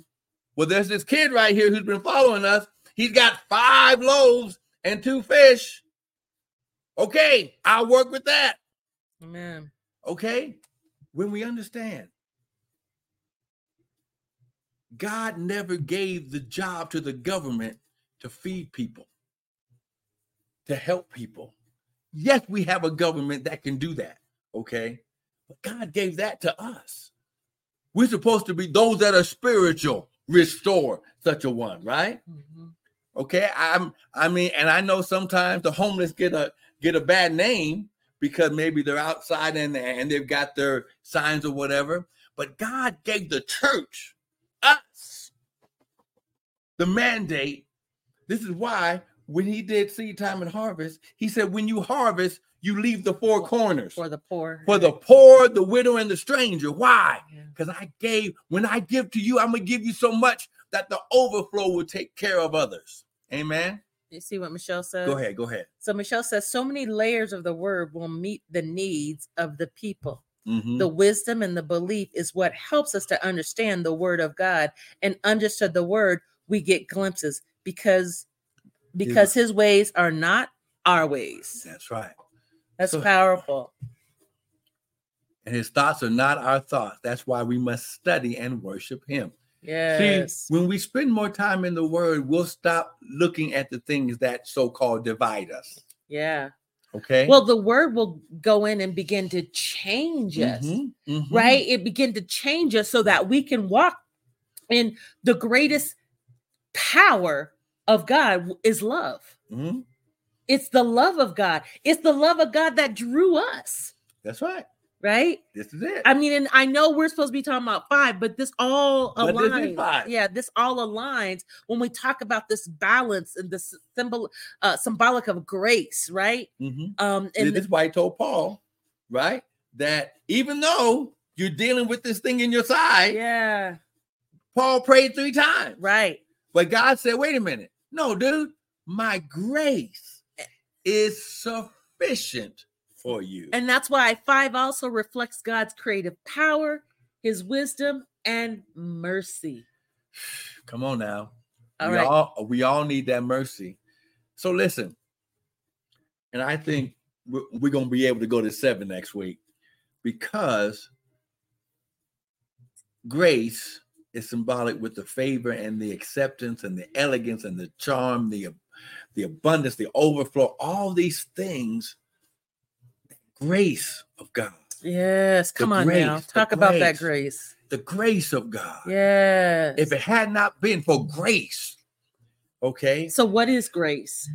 Well, there's this kid right here who's been following us. He's got five loaves and two fish. Okay, I'll work with that. Amen. Okay, when we understand God never gave the job to the government to feed people, to help people. Yes, we have a government that can do that, okay? But God gave that to us. We're supposed to be those that are spiritual, restore such a one, right? Mm-hmm. Okay, I'm I mean, and I know sometimes the homeless get a get a bad name because maybe they're outside and, and they've got their signs or whatever. But God gave the church us the mandate. This is why when he did seed time and harvest, he said, when you harvest, you leave the four corners for the poor, for the poor, the widow, and the stranger. Why? Because yeah. I gave, when I give to you, I'm gonna give you so much that the overflow will take care of others. Amen. You see what Michelle says? Go ahead, go ahead. So Michelle says, so many layers of the word will meet the needs of the people. Mm-hmm. The wisdom and the belief is what helps us to understand the word of God and understood the word, we get glimpses because because his ways are not our ways. That's right. That's so, powerful. And his thoughts are not our thoughts. That's why we must study and worship him. Yes. See, when we spend more time in the word, we'll stop looking at the things that so-called divide us. Yeah. Okay. Well, the word will go in and begin to change us, mm-hmm, mm-hmm. right? It begin to change us so that we can walk in the greatest power of God is love. Mm-hmm. It's the love of God. It's the love of God that drew us. That's right right? This is it. I mean, and I know we're supposed to be talking about five, but this all aligns. This yeah, this all aligns when we talk about this balance and this symbol, uh, symbolic of grace, right? Mm-hmm. Um, and this is why I told Paul, right, that even though you're dealing with this thing in your side, yeah, Paul prayed three times, right? But God said, "Wait a minute, no, dude, my grace. Is sufficient." for you. And that's why five also reflects God's creative power, his wisdom, and mercy. Come on now. All we right. all we all need that mercy. So listen, and I think we're, we're going to be able to go to seven next week because grace is symbolic with the favor and the acceptance and the elegance and the charm, the the abundance, the overflow, all these things grace of God. Yes, come on grace, now. Talk about grace, that grace. The grace of God. Yes. If it had not been for grace, okay. So, what is grace?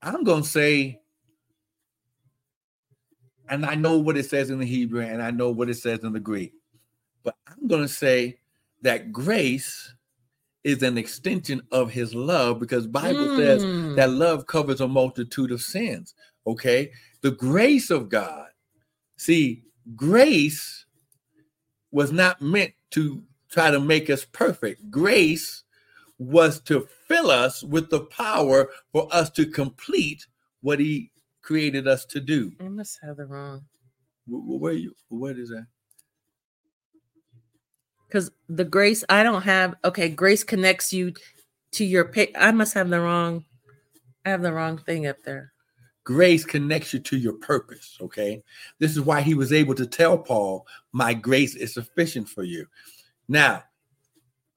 I'm going to say, and I know what it says in the Hebrew and I know what it says in the Greek, but I'm going to say that grace is an extension of his love because bible mm. says that love covers a multitude of sins okay the grace of god see grace was not meant to try to make us perfect grace was to fill us with the power for us to complete what he created us to do. I must have the wrong. Where you? What is that? Because the grace, I don't have. Okay, grace connects you to your pick. I must have the wrong. I have the wrong thing up there. Grace connects you to your purpose. Okay, this is why he was able to tell Paul, "My grace is sufficient for you." Now,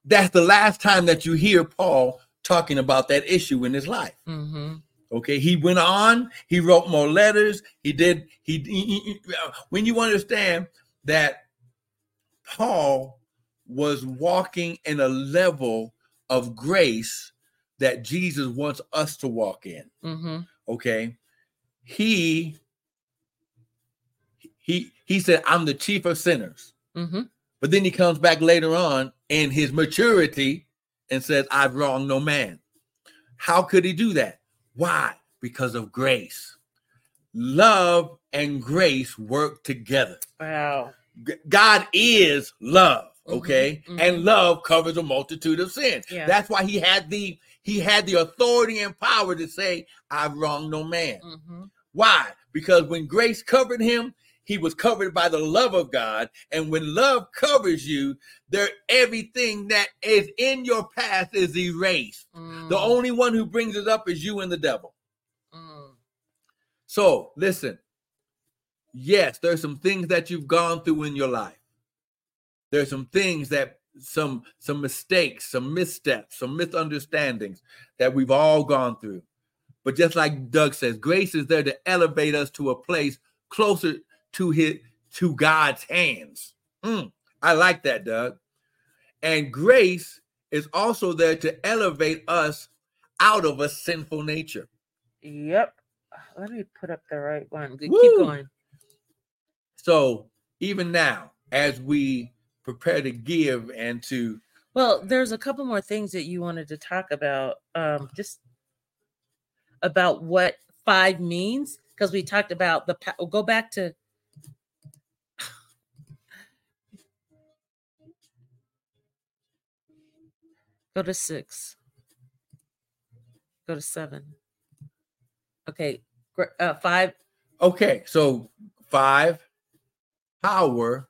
that's the last time that you hear Paul talking about that issue in his life. Mm-hmm. Okay, he went on, he wrote more letters, he did, he, he, he, when you understand that Paul was walking in a level of grace that Jesus wants us to walk in. Mm-hmm. Okay, he he he said, "I'm the chief of sinners," mm-hmm. but then he comes back later on in his maturity and says, "I've wronged no man." How could he do that? Why? Because of grace. Love and grace work together. Wow. God is love, okay? Mm-hmm, mm-hmm. And love covers a multitude of sins. Yeah. That's why he had the he had the authority and power to say, I've wronged no man. Mm-hmm. Why? Because when grace covered him, he was covered by the love of God. And when love covers you, there everything that is in your past is erased. Mm. The only one who brings it up is you and the devil. Mm. So listen. Yes, there's some things that you've gone through in your life. There's some things that some some mistakes, some missteps, some misunderstandings that we've all gone through. But just like Doug says, grace is there to elevate us to a place closer to his to God's hands. Mm, I like that, Doug. And grace is also there to elevate us out of a sinful nature. Yep. Let me put up the right one. Keep going. So even now, as we prepare to give and to well, there's a couple more things that you wanted to talk about. Um, just about what five means, because we talked about the go back to Go to six. Go to seven. Okay. Uh, five. Okay. So five power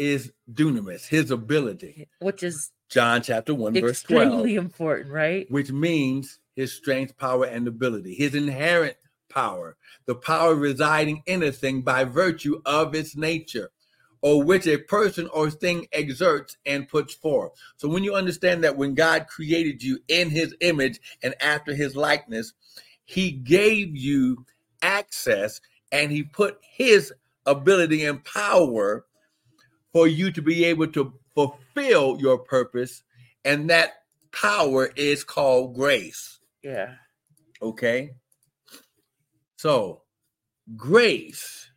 is dunamis, his ability, which is John chapter 1, verse 12. Extremely important, right? Which means his strength, power, and ability, his inherent power, the power residing in a thing by virtue of its nature or which a person or thing exerts and puts forth. So when you understand that when God created you in his image and after his likeness, he gave you access and he put his ability and power for you to be able to fulfill your purpose. And that power is called grace. Yeah. Okay. So, grace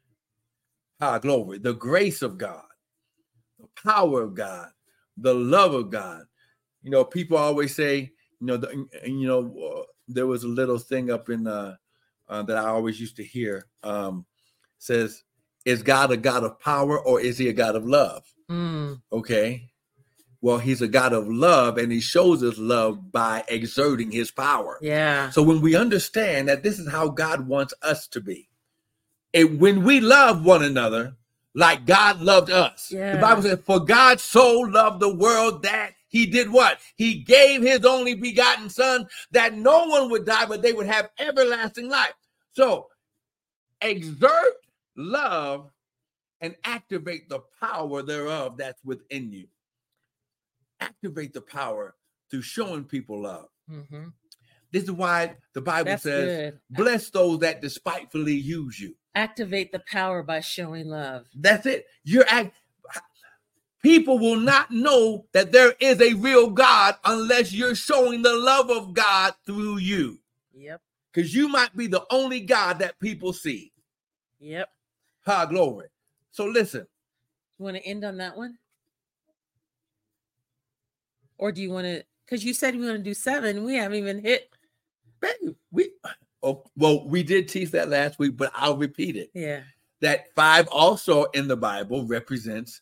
Ah, glory. The grace of God, the power of God, the love of God. You know, people always say, you know, the, you know, uh, there was a little thing up in uh, uh, that I always used to hear. Um, says, "Is God a God of power or is He a God of love?" Mm. Okay. Well, He's a God of love, and He shows us love by exerting His power. Yeah. So when we understand that this is how God wants us to be, and when we love one another like God loved us, yeah. the Bible says, For God so loved the world that he did what? He gave his only begotten son that no one would die, but they would have everlasting life. So exert love and activate the power thereof that's within you. Activate the power through showing people love. Mm-hmm. This is why the Bible That's says, good. Bless those that despitefully use you. Activate the power by showing love. That's it. You're act- people will not know that there is a real God unless you're showing the love of God through you. Yep. Because you might be the only God that people see. Yep. Ha glory. So listen. You want to end on that one? Or do you want to because you said we want to do seven. We haven't even hit we oh well, we did teach that last week, but I'll repeat it. Yeah. That five also in the Bible represents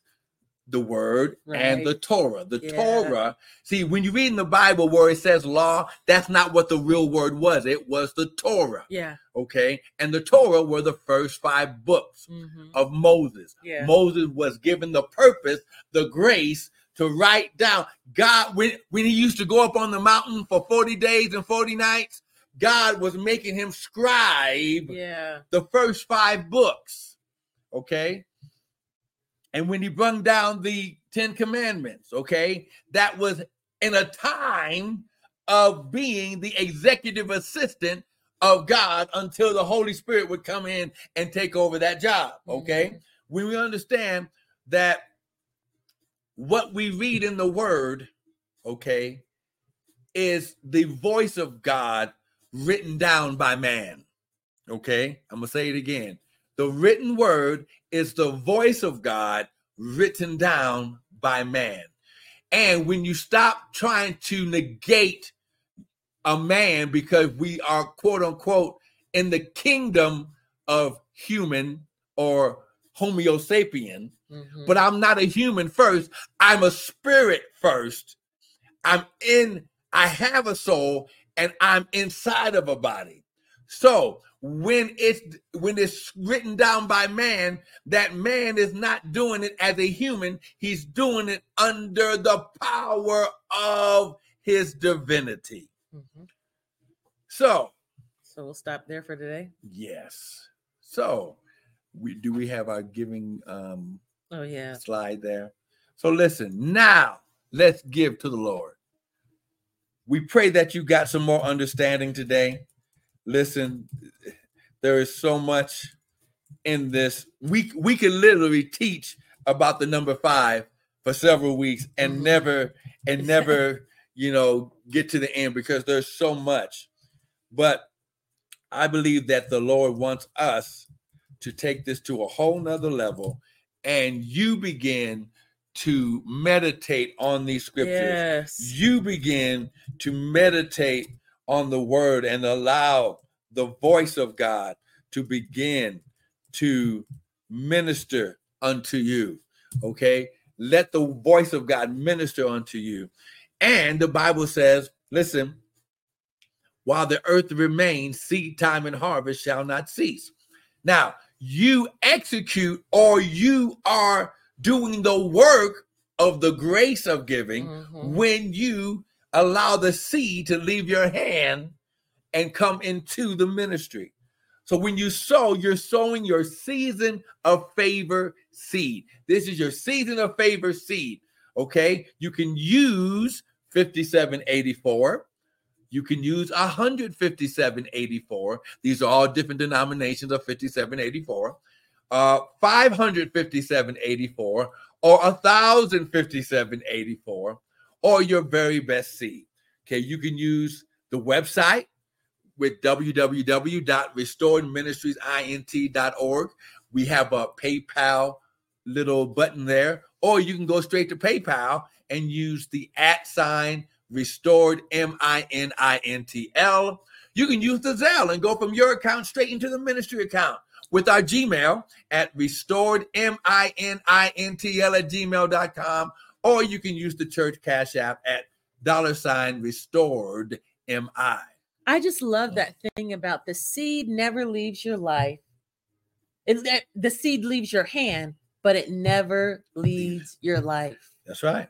the word right. and the Torah. The yeah. Torah, see, when you read in the Bible where it says law, that's not what the real word was. It was the Torah. Yeah. Okay. And the Torah were the first five books mm-hmm. of Moses. Yeah. Moses was given the purpose, the grace to write down. God, when, when he used to go up on the mountain for 40 days and 40 nights, God was making him scribe yeah. the first five books. Okay. And when he brung down the Ten Commandments, okay, that was in a time of being the executive assistant of God until the Holy Spirit would come in and take over that job. Okay. Mm-hmm. When we understand that what we read in the word, okay, is the voice of God written down by man. Okay. I'm going to say it again. The written word is the voice of God written down by man. And when you stop trying to negate a man because we are quote unquote in the kingdom of human or Homo sapien, mm-hmm. but I'm not a human first. I'm a spirit first. I'm in, I have a soul and I'm inside of a body. So when it's when it's written down by man that man is not doing it as a human. He's doing it under the power of his divinity. Mm-hmm. so so we'll stop there for today? Yes. So we do we have our giving um oh yeah. slide there? So listen now let's give to the lord. We pray that you got some more understanding today listen, there is so much in this. We we can literally teach about the number five for several weeks and mm-hmm. never and never you know get to the end because there's so much. But I believe that the Lord wants us to take this to a whole nother level and you begin to meditate on these scriptures. Yes. You begin to meditate on the word and allow the voice of God to begin to minister unto you. Okay. Let the voice of God minister unto you. And the Bible says, listen, while the earth remains, seed time and harvest shall not cease. Now, you execute or you are doing the work of the grace of giving mm-hmm. when you allow the seed to leave your hand and come into the ministry. So when you sow, you're sowing your season of favor seed. This is your season of favor seed. Okay. You can use 5784. You can use 15784. These are all different denominations of 5784. Uh, 55784 or 105784 or your very best seed. Okay, you can use the website with www.restoredministriesint.org. We have a PayPal little button there, or you can go straight to PayPal and use the at sign restored M I N I N T L. You can use the Zelle and go from your account straight into the ministry account with our Gmail at restored M I N I N T L at gmail.com, or you can use the church cash app at dollar sign restored MI. I just love that thing about the seed never leaves your life. It, the seed leaves your hand, but it never leaves your life. That's right.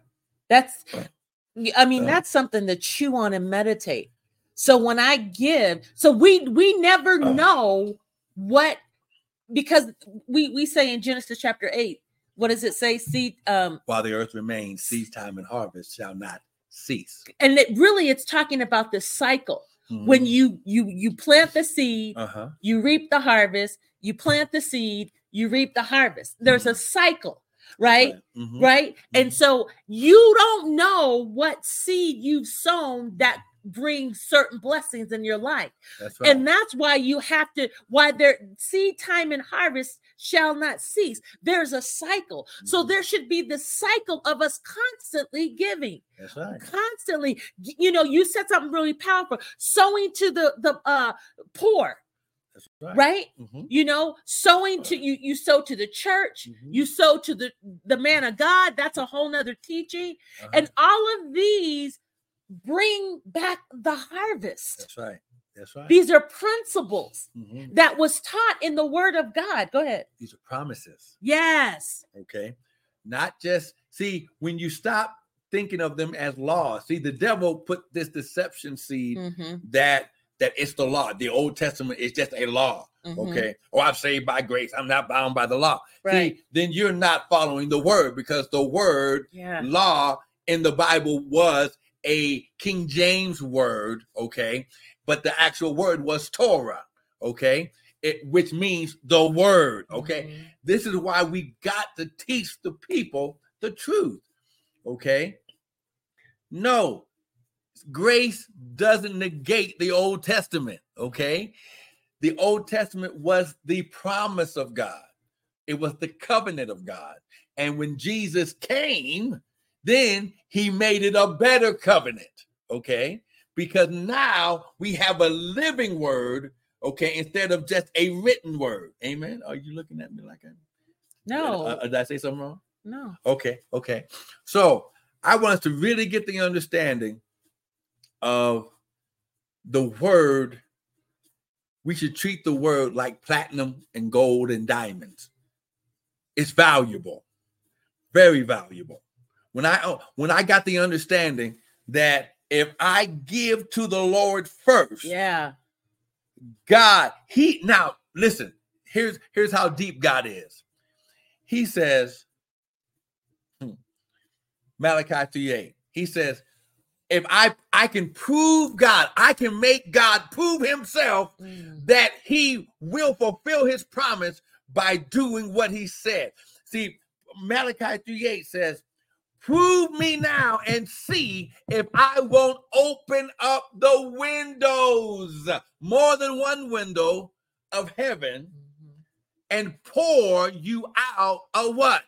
That's, I mean, that's something to chew on and meditate. So when I give, so we we never oh. know what because we we say in Genesis chapter eight, what does it say? Seed um while the earth remains, seed time and harvest shall not cease. And it really it's talking about the cycle Mm-hmm. When you you you plant the seed, uh-huh. you reap the harvest. You plant the seed, you reap the harvest. There's mm-hmm. a cycle, right? Right. Mm-hmm. right? And mm-hmm. so you don't know what seed you've sown that bring certain blessings in your life. That's right. And that's why you have to, why there seed time and harvest shall not cease. There's a cycle. Mm-hmm. So there should be the cycle of us constantly giving. That's right. Constantly. You know, you said something really powerful. Sowing to the the uh poor right, right? Mm-hmm. you know sowing to you you sow to the church mm-hmm. you sow to the the man of god that's a whole nother teaching uh-huh. and all of these bring back the harvest that's right that's right these are principles mm-hmm. that was taught in the word of god go ahead these are promises yes okay not just see when you stop thinking of them as law see the devil put this deception seed mm-hmm. that that it's the law. The Old Testament is just a law. Mm-hmm. Okay. Or oh, I'm saved by grace. I'm not bound by the law. Right. See, then you're not following the word because the word yeah. law in the Bible was a King James word. Okay. But the actual word was Torah. Okay. It, which means the word. Okay. Mm-hmm. This is why we got to teach the people the truth. Okay. No, grace doesn't negate the Old Testament, okay? The Old Testament was the promise of God, it was the covenant of God. And when Jesus came, then he made it a better covenant, okay? Because now we have a living word, okay, instead of just a written word. Amen. Are you looking at me like that? No. Uh, did I say something wrong? No. Okay, okay. So I want us to really get the understanding of the word, we should treat the word like platinum and gold and diamonds. It's valuable, very valuable. When I oh, when I got the understanding that if I give to the Lord first, yeah, God, He now listen. Here's here's how deep God is. He says, hmm, Malachi 3 He says, if I I can prove God, I can make God prove himself mm. that he will fulfill his promise by doing what he said. See, Malachi 3:8 says, Prove me now and see if I won't open up the windows, more than one window of heaven, mm-hmm. and pour you out a what?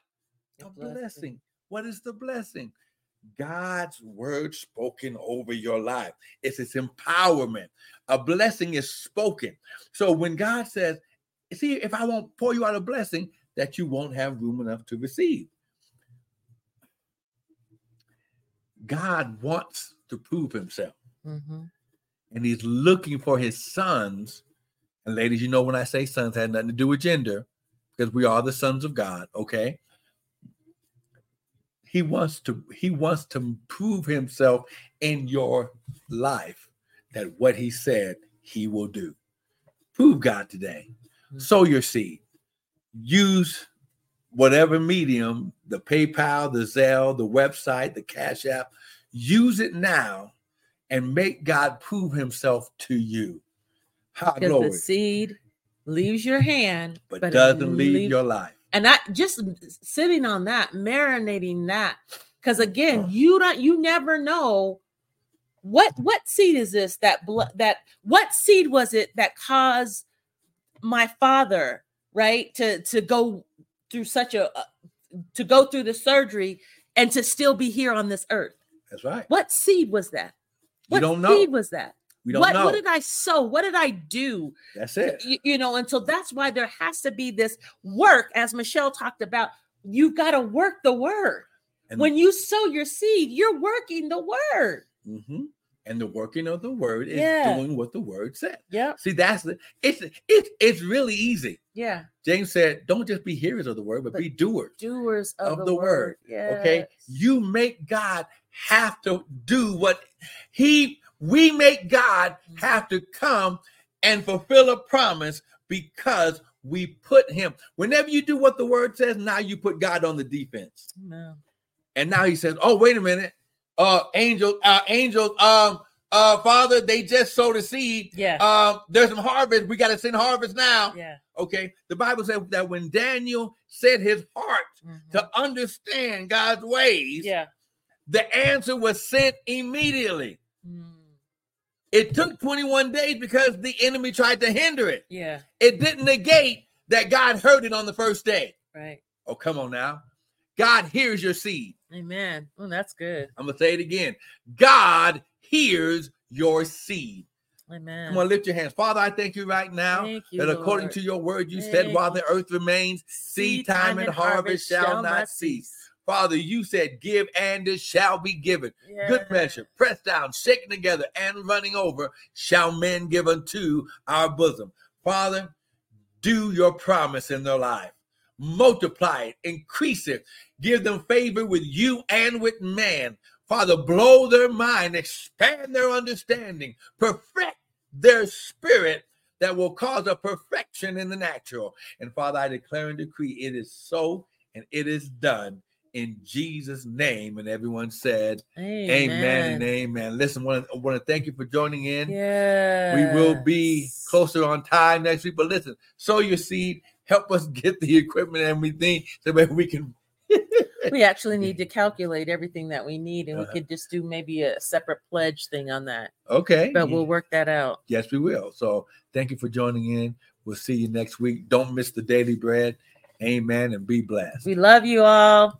A blessing. blessing. What is the blessing? God's word spoken over your life. It's its empowerment. A blessing is spoken. So when God says, see, if I won't pour you out a blessing, that you won't have room enough to receive. God wants to prove himself. Mm-hmm. And he's looking for his sons. And ladies, you know, when I say sons, had nothing to do with gender, because we are the sons of God, okay? he wants to he wants to prove himself in your life that what he said he will do prove god today mm-hmm. sow your seed use whatever medium the paypal the zelle the website the cash app use it now and make god prove himself to you. Because the seed leaves your hand but, but doesn't leave your life. And that just sitting on that marinating that because again you don't you never know what what seed is this that that what seed was it that caused my father right to to go through such a uh, to go through the surgery and to still be here on this earth that's right what seed was that what don't know seed was that we don't what, know. What did I sow? What did I do? That's it. You, you know, and so that's why there has to be this work, as Michelle talked about. You got to work the word. And when you sow your seed, you're working the word. Mm-hmm. And the working of the word is yeah. doing what the word said. Yeah. See, that's the it's it's it's really easy. Yeah. James said, "Don't just be hearers of the word, but, but be doers. Doers of, of the, the, word." word. Yes. Okay. You make God have to do what He we make God mm-hmm. have to come and fulfill a promise because we put him. Whenever you do what the word says, now you put God on the defense. No. And now he says, "Oh, wait a minute. Uh angels, uh angels, um uh father, they just sowed a seed. Yeah. Um, there's some harvest. We got to send harvest now. Yeah. Okay. The Bible says that when Daniel set his heart mm-hmm. to understand God's ways, yeah, the answer was sent immediately. Mm. It took 21 days because the enemy tried to hinder it. Yeah. It didn't negate that God heard it on the first day. Right. Oh, come on now. God hears your seed. Amen. Oh, that's good. I'm going to say it again. God hears your seed. Amen. Come on, lift your hands. Father, I thank you right now you, that according Lord. to your word, you Thank said, while the earth remains, seed time and harvest shall not cease. Father, you said, give and it shall be given. Good measure, pressed down, shaken together, and running over, shall men give unto our bosom. Father, do your promise in their life. Multiply it, increase it, give them favor with you and with man. Father, blow their mind, expand their understanding, perfect their spirit that will cause a perfection in the natural. And Father, I declare and decree it is so and it is done in Jesus' name. And everyone said, Amen. Amen, and amen. Listen, I want to, want to thank you for joining in. Yeah. We will be closer on time next week. But listen, sow your seed, help us get the equipment and everything so that we can. we actually need to calculate everything that we need, and Uh-huh. we could just do maybe a separate pledge thing on that. Okay. But we'll work that out. Yes, we will. So thank you for joining in. We'll see you next week. Don't miss the daily bread. Amen. And be blessed. We love you all.